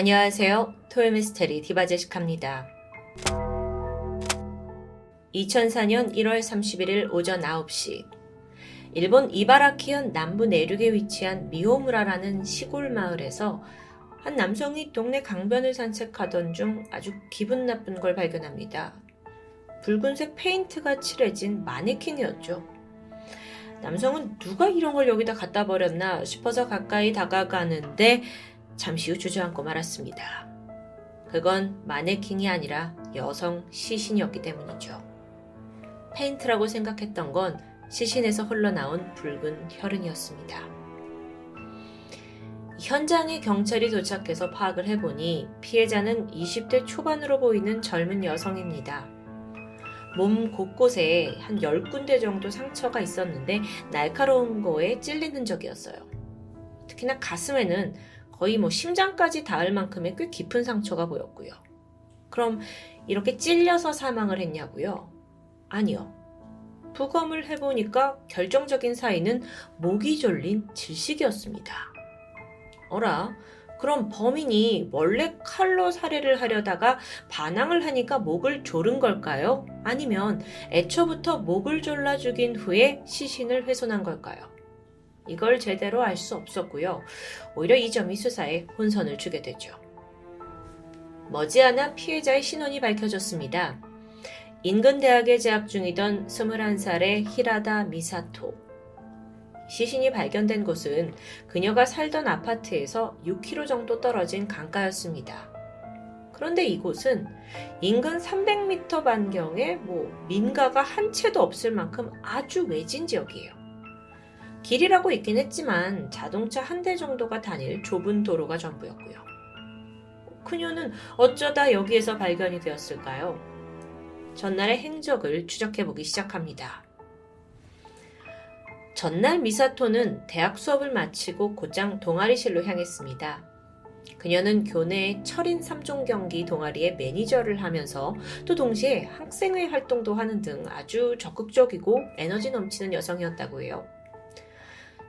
안녕하세요. 토요미스테리 디바제식합니다. 2004년 1월 31일 오전 9시 일본 이바라키현 남부 내륙에 위치한 미오무라라는 시골 마을에서 한 남성이 동네 강변을 산책하던 중 아주 기분 나쁜 걸 발견합니다. 붉은색 페인트가 칠해진 마네킹이었죠. 남성은 누가 이런 걸 여기다 갖다 버렸나 싶어서 가까이 다가가는데 잠시 후 주저앉고 말았습니다. 그건 마네킹이 아니라 여성 시신이었기 때문이죠. 페인트라고 생각했던 건 시신에서 흘러나온 붉은 혈흔이었습니다. 현장에 경찰이 도착해서 파악을 해보니 피해자는 20대 초반으로 보이는 젊은 여성입니다. 몸 곳곳에 한 10군데 정도 상처가 있었는데 날카로운 거에 찔린 흔적이었어요. 특히나 가슴에는 거의 뭐 심장까지 닿을 만큼의 꽤 깊은 상처가 보였고요. 그럼 이렇게 찔려서 사망을 했냐고요? 아니요. 부검을 해보니까 결정적인 사인은 목이 졸린 질식이었습니다. 어라, 그럼 범인이 원래 칼로 살해를 하려다가 반항을 하니까 목을 조른 걸까요? 아니면 애초부터 목을 졸라 죽인 후에 시신을 훼손한 걸까요? 이걸 제대로 알 수 없었고요. 오히려 이 점이 수사에 혼선을 주게 되죠. 머지않아 피해자의 신원이 밝혀졌습니다. 인근 대학에 재학 중이던 21살의 히라다 미사토. 시신이 발견된 곳은 그녀가 살던 아파트에서 6km 정도 떨어진 강가였습니다. 그런데 이곳은 인근 300m 반경에 뭐 민가가 한 채도 없을 만큼 아주 외진 지역이에요. 길이라고 있긴 했지만 자동차 한 대 정도가 다닐 좁은 도로가 전부였고요. 그녀는 어쩌다 여기에서 발견이 되었을까요? 전날의 행적을 추적해보기 시작합니다. 전날 미사토는 대학 수업을 마치고 곧장 동아리실로 향했습니다. 그녀는 교내의 철인 3종 경기 동아리의 매니저를 하면서 또 동시에 학생회 활동도 하는 등 아주 적극적이고 에너지 넘치는 여성이었다고 해요.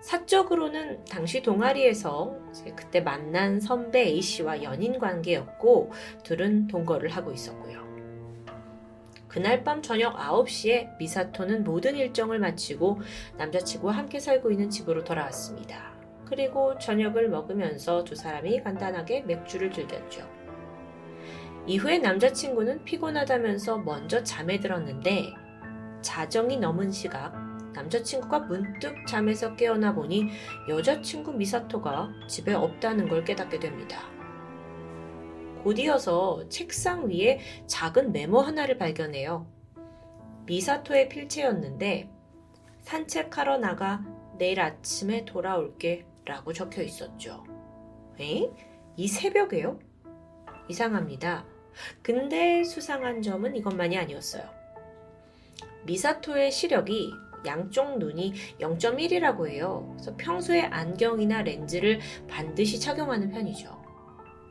사적으로는 당시 동아리에서 그때 만난 선배 A씨와 연인 관계였고 둘은 동거를 하고 있었고요. 그날 밤 저녁 9시에 미사토는 모든 일정을 마치고 남자친구와 함께 살고 있는 집으로 돌아왔습니다. 그리고 저녁을 먹으면서 두 사람이 간단하게 맥주를 즐겼죠. 이후에 남자친구는 피곤하다면서 먼저 잠에 들었는데 자정이 넘은 시각 남자친구가 문득 잠에서 깨어나 보니 여자친구 미사토가 집에 없다는 걸 깨닫게 됩니다. 곧이어서 책상 위에 작은 메모 하나를 발견해요. 미사토의 필체였는데 산책하러 나가 내일 아침에 돌아올게 라고 적혀 있었죠. 에? 이 새벽에요? 이상합니다. 근데 수상한 점은 이것만이 아니었어요. 미사토의 시력이 양쪽 눈이 0.1이라고 해요. 그래서 평소에 안경이나 렌즈를 반드시 착용하는 편이죠.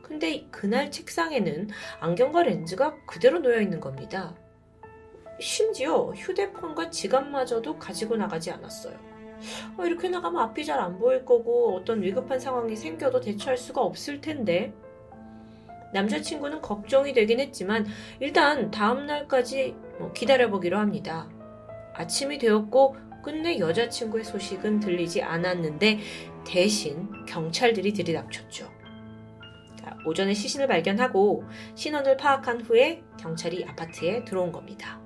근데 그날 책상에는 안경과 렌즈가 그대로 놓여 있는 겁니다. 심지어 휴대폰과 지갑마저도 가지고 나가지 않았어요. 어, 이렇게 나가면 앞이 잘 안 보일 거고 어떤 위급한 상황이 생겨도 대처할 수가 없을 텐데. 남자친구는 걱정이 되긴 했지만 일단 다음날까지 뭐 기다려보기로 합니다. 아침이 되었고 끝내 여자친구의 소식은 들리지 않았는데 대신 경찰들이 들이닥쳤죠. 오전에 시신을 발견하고 신원을 파악한 후에 경찰이 아파트에 들어온 겁니다.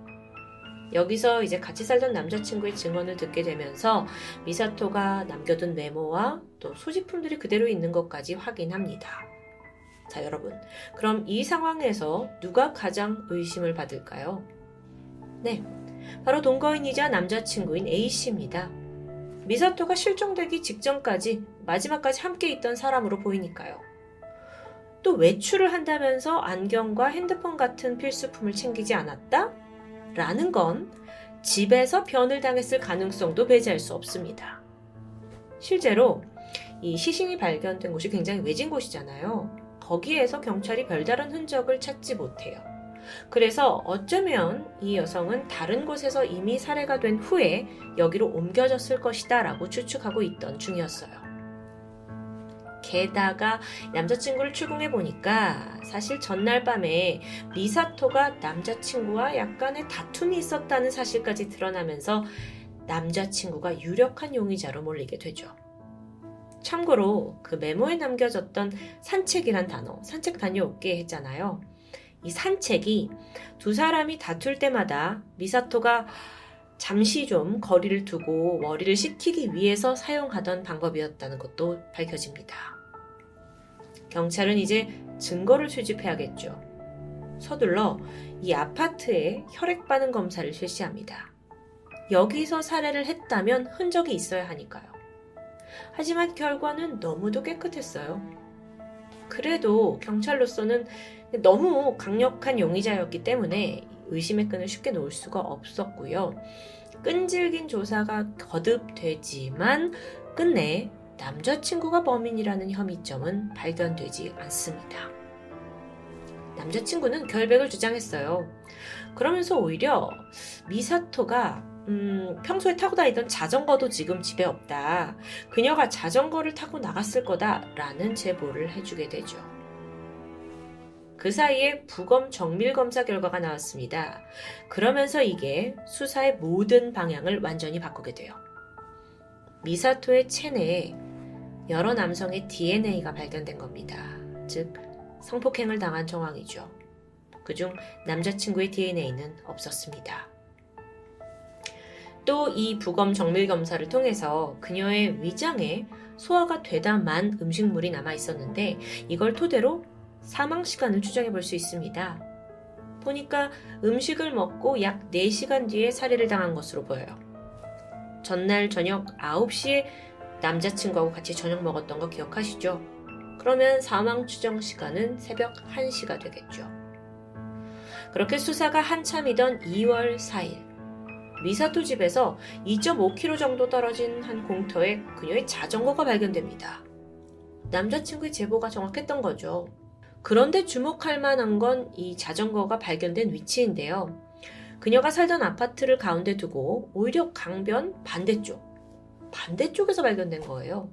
여기서 이제 같이 살던 남자친구의 증언을 듣게 되면서 미사토가 남겨둔 메모와 또 소지품들이 그대로 있는 것까지 확인합니다. 자, 여러분. 그럼 이 상황에서 누가 가장 의심을 받을까요? 네. 바로 동거인이자 남자친구인 A씨입니다. 미사토가 실종되기 직전까지 마지막까지 함께 있던 사람으로 보이니까요. 또 외출을 한다면서 안경과 핸드폰 같은 필수품을 챙기지 않았다? 라는 건 집에서 변을 당했을 가능성도 배제할 수 없습니다. 실제로 이 시신이 발견된 곳이 굉장히 외진 곳이잖아요. 거기에서 경찰이 별다른 흔적을 찾지 못해요. 그래서 어쩌면 이 여성은 다른 곳에서 이미 살해가 된 후에 여기로 옮겨졌을 것이다 라고 추측하고 있던 중이었어요. 게다가 남자친구를 추궁해 보니까 사실 전날 밤에 미사토가 남자친구와 약간의 다툼이 있었다는 사실까지 드러나면서 남자친구가 유력한 용의자로 몰리게 되죠. 참고로 그 메모에 남겨졌던 산책이란 단어, 산책 다녀올게 했잖아요. 이 산책이 두 사람이 다툴 때마다 미사토가 잠시 좀 거리를 두고 머리를 식히기 위해서 사용하던 방법이었다는 것도 밝혀집니다. 경찰은 이제 증거를 수집해야겠죠. 서둘러 이 아파트에 혈액 반응 검사를 실시합니다. 여기서 살해를 했다면 흔적이 있어야 하니까요. 하지만 결과는 너무도 깨끗했어요. 그래도 경찰로서는 너무 강력한 용의자였기 때문에 의심의 끈을 쉽게 놓을 수가 없었고요. 끈질긴 조사가 거듭되지만 끝내 남자친구가 범인이라는 혐의점은 발견되지 않습니다. 남자친구는 결백을 주장했어요. 그러면서 오히려 미사토가 음, 평소에 타고 다니던 자전거도 지금 집에 없다. 그녀가 자전거를 타고 나갔을 거다라는 제보를 해주게 되죠. 그 사이에 부검 정밀 검사 결과가 나왔습니다. 그러면서 이게 수사의 모든 방향을 완전히 바꾸게 돼요. 미사토의 체내에 여러 남성의 DNA가 발견된 겁니다. 즉, 성폭행을 당한 정황이죠. 그중 남자친구의 DNA는 없었습니다. 또 이 부검 정밀 검사를 통해서 그녀의 위장에 소화가 되다만 음식물이 남아 있었는데 이걸 토대로 사망 시간을 추정해 볼 수 있습니다. 보니까 음식을 먹고 약 4시간 뒤에 살해를 당한 것으로 보여요. 전날 저녁 9시에 남자친구하고 같이 저녁 먹었던 거 기억하시죠? 그러면 사망 추정 시간은 새벽 1시가 되겠죠. 그렇게 수사가 한참이던 2월 4일, 미사토 집에서 2.5km 정도 떨어진 한 공터에 그녀의 자전거가 발견됩니다. 남자친구의 제보가 정확했던 거죠. 그런데 주목할 만한 건 이 자전거가 발견된 위치인데요. 그녀가 살던 아파트를 가운데 두고 오히려 강변 반대쪽, 반대쪽에서 발견된 거예요.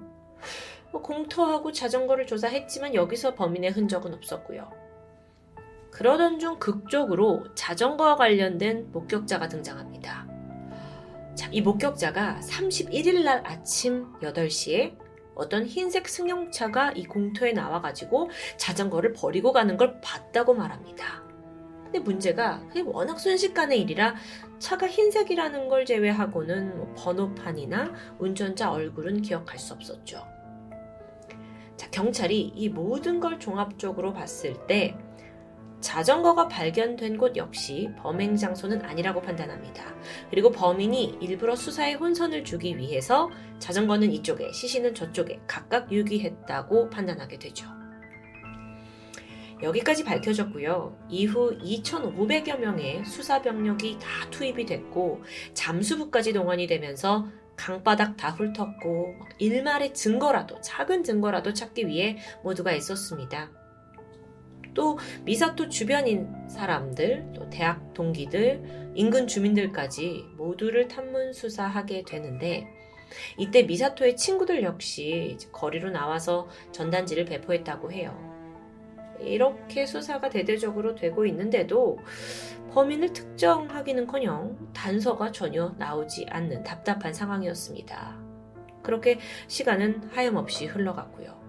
뭐 공터하고 자전거를 조사했지만 여기서 범인의 흔적은 없었고요. 그러던 중 극적으로 자전거와 관련된 목격자가 등장합니다. 자, 이 목격자가 31일 날 아침 8시에 어떤 흰색 승용차가 이 공터에 나와가지고 자전거를 버리고 가는 걸 봤다고 말합니다. 근데 문제가 그게 워낙 순식간의 일이라 차가 흰색이라는 걸 제외하고는 뭐 번호판이나 운전자 얼굴은 기억할 수 없었죠. 자, 경찰이 이 모든 걸 종합적으로 봤을 때 자전거가 발견된 곳 역시 범행 장소는 아니라고 판단합니다. 그리고 범인이 일부러 수사에 혼선을 주기 위해서 자전거는 이쪽에, 시신은 저쪽에 각각 유기했다고 판단하게 되죠. 여기까지 밝혀졌고요. 이후 2,500여 명의 수사 병력이 다 투입이 됐고 잠수부까지 동원이 되면서 강바닥 다 훑었고 일말의 증거라도 작은 증거라도 찾기 위해 모두가 애썼습니다. 또 미사토 주변인 사람들, 또 대학 동기들, 인근 주민들까지 모두를 탐문 수사하게 되는데 이때 미사토의 친구들 역시 거리로 나와서 전단지를 배포했다고 해요. 이렇게 수사가 대대적으로 되고 있는데도 범인을 특정하기는커녕 단서가 전혀 나오지 않는 답답한 상황이었습니다. 그렇게 시간은 하염없이 흘러갔고요.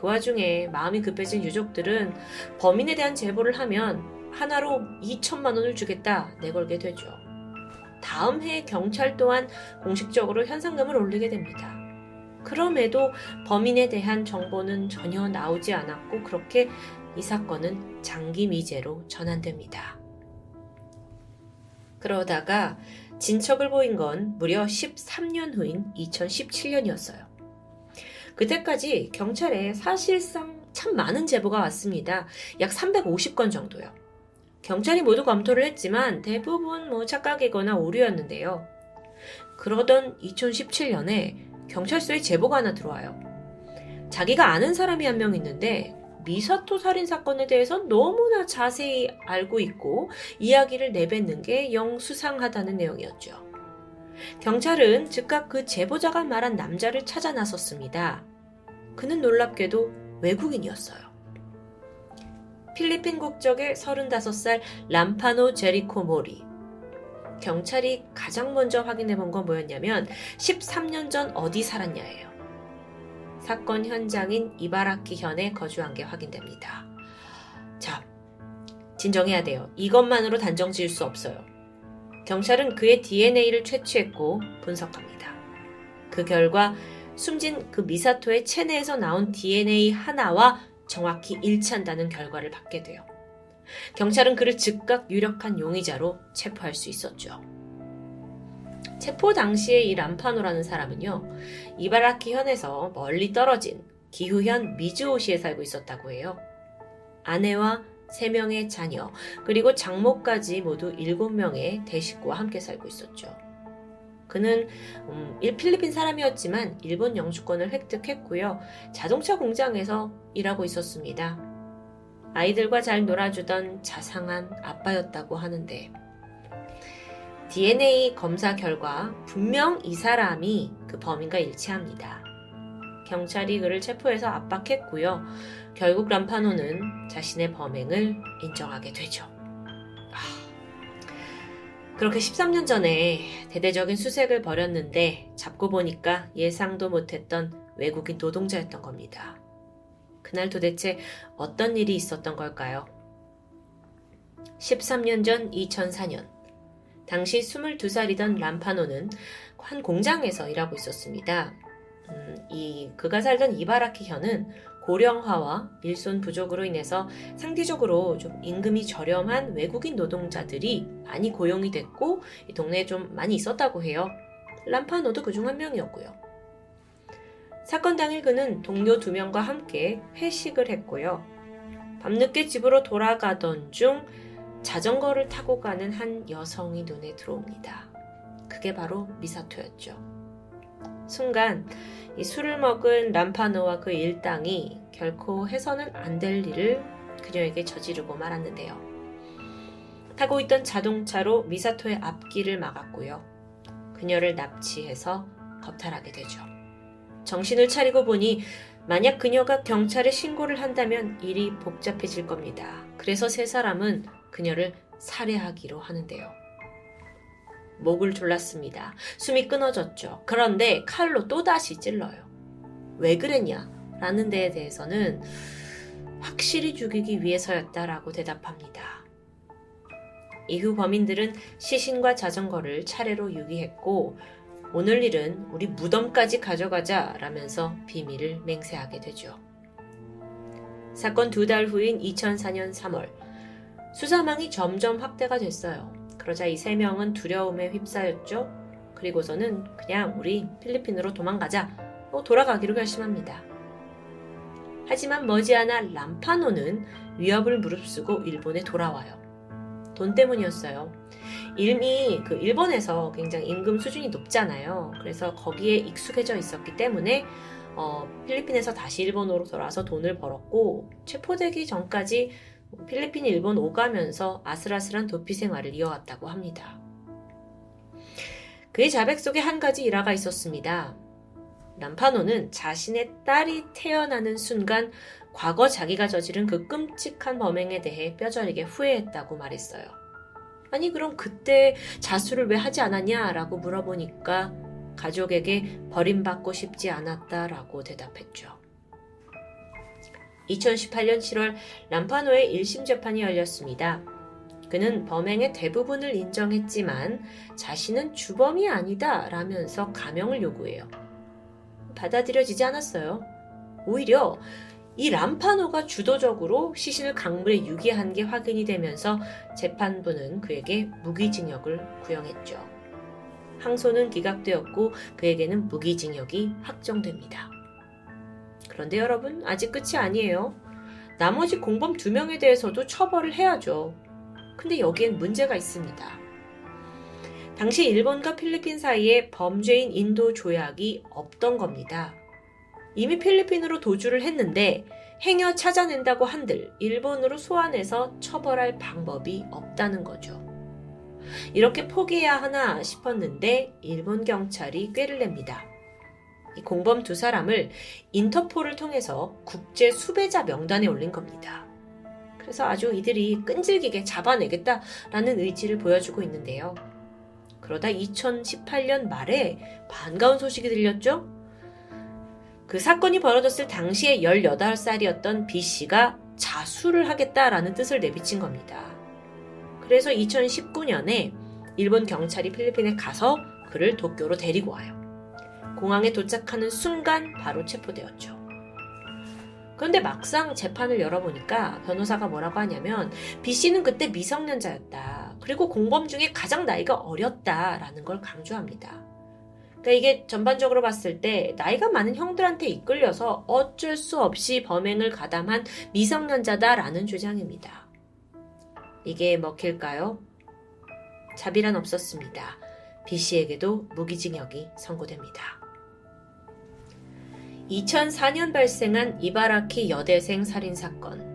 그 와중에 마음이 급해진 유족들은 범인에 대한 제보를 하면 하나로 2천만 원을 주겠다 내걸게 되죠. 다음 해 경찰 또한 공식적으로 현상금을 올리게 됩니다. 그럼에도 범인에 대한 정보는 전혀 나오지 않았고 그렇게 이 사건은 장기 미제로 전환됩니다. 그러다가 진척을 보인 건 무려 13년 후인 2017년이었어요. 그때까지 경찰에 사실상 참 많은 제보가 왔습니다. 약 350건 정도요. 경찰이 모두 검토를 했지만 대부분 뭐 착각이거나 오류였는데요. 그러던 2017년에 경찰서에 제보가 하나 들어와요. 자기가 아는 사람이 한 명 있는데 미사토 살인 사건에 대해서 너무나 자세히 알고 있고 이야기를 내뱉는 게 영 수상하다는 내용이었죠. 경찰은 즉각 그 제보자가 말한 남자를 찾아 나섰습니다. 그는 놀랍게도 외국인이었어요. 필리핀 국적의 35살 람파노 제리코 모리. 경찰이 가장 먼저 확인해 본 건 뭐였냐면 13년 전 어디 살았냐예요. 사건 현장인 이바라키 현에 거주한 게 확인됩니다. 자, 진정해야 돼요. 이것만으로 단정 지을 수 없어요. 경찰은 그의 DNA를 채취했고 분석합니다. 그 결과 숨진 그 미사토의 체내에서 나온 DNA 하나와 정확히 일치한다는 결과를 받게 돼요. 경찰은 그를 즉각 유력한 용의자로 체포할 수 있었죠. 체포 당시에 이 람파노라는 사람은요, 이바라키 현에서 멀리 떨어진 기후현 미즈오시에 살고 있었다고 해요. 아내와 3명의 자녀, 그리고 장모까지 모두 7명의 대식구와 함께 살고 있었죠. 그는 음, 필리핀 사람이었지만 일본 영주권을 획득했고요. 자동차 공장에서 일하고 있었습니다. 아이들과 잘 놀아주던 자상한 아빠였다고 하는데 DNA 검사 결과 분명 이 사람이 그 범인과 일치합니다. 경찰이 그를 체포해서 압박했고요. 결국 람파노는 자신의 범행을 인정하게 되죠. 아, 그렇게 13년 전에 대대적인 수색을 벌였는데 잡고 보니까 예상도 못했던 외국인 노동자였던 겁니다. 그날 도대체 어떤 일이 있었던 걸까요? 13년 전 2004년 당시 22살이던 람파노는 한 공장에서 일하고 있었습니다. 음, 이 그가 살던 이바라키 현은 고령화와 일손 부족으로 인해서 상대적으로 좀 임금이 저렴한 외국인 노동자들이 많이 고용이 됐고 이 동네에 좀 많이 있었다고 해요. 람파노도 그중 한 명이었고요. 사건 당일 그는 동료 두 명과 함께 회식을 했고요. 밤늦게 집으로 돌아가던 중 자전거를 타고 가는 한 여성이 눈에 들어옵니다. 그게 바로 미사토였죠. 순간 이 술을 먹은 람파노와 그 일당이 결코 해서는 안 될 일을 그녀에게 저지르고 말았는데요. 타고 있던 자동차로 미사토의 앞길을 막았고요. 그녀를 납치해서 겁탈하게 되죠. 정신을 차리고 보니 만약 그녀가 경찰에 신고를 한다면 일이 복잡해질 겁니다. 그래서 세 사람은 그녀를 살해하기로 하는데요. 목을 졸랐습니다. 숨이 끊어졌죠. 그런데 칼로 또다시 찔러요. 왜 그랬냐? 라는 데에 대해서는 확실히 죽이기 위해서였다라고 대답합니다. 이후 범인들은 시신과 자전거를 차례로 유기했고 오늘 일은 우리 무덤까지 가져가자 라면서 비밀을 맹세하게 되죠. 사건 두 달 후인 2004년 3월 수사망이 점점 확대가 됐어요. 그러자 이 세 명은 두려움에 휩싸였죠. 그리고서는 그냥 우리 필리핀으로 도망가자. 어, 돌아가기로 결심합니다. 하지만 머지않아 람파노는 위협을 무릅쓰고 일본에 돌아와요. 돈 때문이었어요. 이미 그 일본에서 굉장히 임금 수준이 높잖아요. 그래서 거기에 익숙해져 있었기 때문에 어, 필리핀에서 다시 일본으로 돌아와서 돈을 벌었고 체포되기 전까지 필리핀, 일본 오가면서 아슬아슬한 도피 생활을 이어왔다고 합니다. 그의 자백 속에 한 가지 일화가 있었습니다. 남파노는 자신의 딸이 태어나는 순간 과거 자기가 저지른 그 끔찍한 범행에 대해 뼈저리게 후회했다고 말했어요. 아니, 그럼 그때 자수를 왜 하지 않았냐? 라고 물어보니까 가족에게 버림받고 싶지 않았다라고 대답했죠. 2018년 7월 람파노의 1심 재판이 열렸습니다. 그는 범행의 대부분을 인정했지만 자신은 주범이 아니다 라면서 감형을 요구해요. 받아들여지지 않았어요. 오히려 이 람파노가 주도적으로 시신을 강물에 유기한 게 확인이 되면서 재판부는 그에게 무기징역을 구형했죠. 항소는 기각되었고 그에게는 무기징역이 확정됩니다. 그런데 여러분, 아직 끝이 아니에요. 나머지 공범 두 명에 대해서도 처벌을 해야죠. 근데 여기엔 문제가 있습니다. 당시 일본과 필리핀 사이에 범죄인 인도 조약이 없던 겁니다. 이미 필리핀으로 도주를 했는데 행여 찾아낸다고 한들 일본으로 소환해서 처벌할 방법이 없다는 거죠. 이렇게 포기해야 하나 싶었는데 일본 경찰이 꾀를 냅니다. 이 공범 두 사람을 인터폴을 통해서 국제 수배자 명단에 올린 겁니다. 그래서 아주 이들이 끈질기게 잡아내겠다라는 의지를 보여주고 있는데요. 그러다 2018년 말에 반가운 소식이 들렸죠? 그 사건이 벌어졌을 당시에 18살이었던 B 씨가 자수를 하겠다라는 뜻을 내비친 겁니다. 그래서 2019년에 일본 경찰이 필리핀에 가서 그를 도쿄로 데리고 와요. 공항에 도착하는 순간 바로 체포되었죠. 그런데 막상 재판을 열어보니까 변호사가 뭐라고 하냐면 B 씨는 그때 미성년자였다. 그리고 공범 중에 가장 나이가 어렸다라는 걸 강조합니다. 그러니까 이게 전반적으로 봤을 때 나이가 많은 형들한테 이끌려서 어쩔 수 없이 범행을 가담한 미성년자다라는 주장입니다. 이게 먹힐까요? 자비란 없었습니다. B 씨에게도 무기징역이 선고됩니다. 2004년 발생한 이바라키 여대생 살인사건.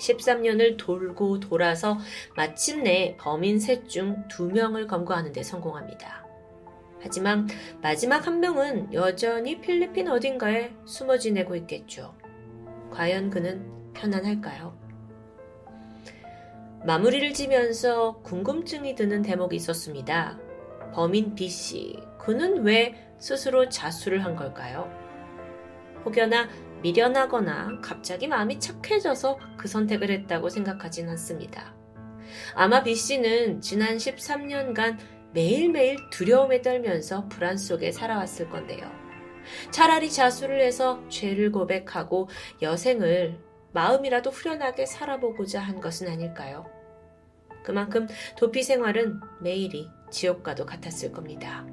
13년을 돌고 돌아서 마침내 범인 셋 중 두명을 검거하는 데 성공합니다. 하지만 마지막 한 명은 여전히 필리핀 어딘가에 숨어 지내고 있겠죠. 과연 그는 편안할까요? 마무리를 지면서 궁금증이 드는 대목이 있었습니다. 범인 B씨, 그는 왜 스스로 자수를 한 걸까요? 혹여나 미련하거나 갑자기 마음이 착해져서 그 선택을 했다고 생각하진 않습니다. 아마 B씨는 지난 13년간 매일매일 두려움에 떨면서 불안 속에 살아왔을 건데요. 차라리 자수를 해서 죄를 고백하고 여생을 마음이라도 후련하게 살아보고자 한 것은 아닐까요? 그만큼 도피 생활은 매일이 지옥과도 같았을 겁니다.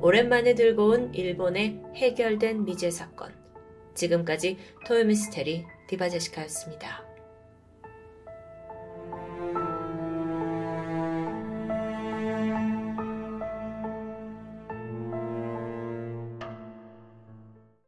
오랜만에 들고 온 일본의 해결된 미제 사건. 지금까지 토요미스테리 디바제시카였습니다.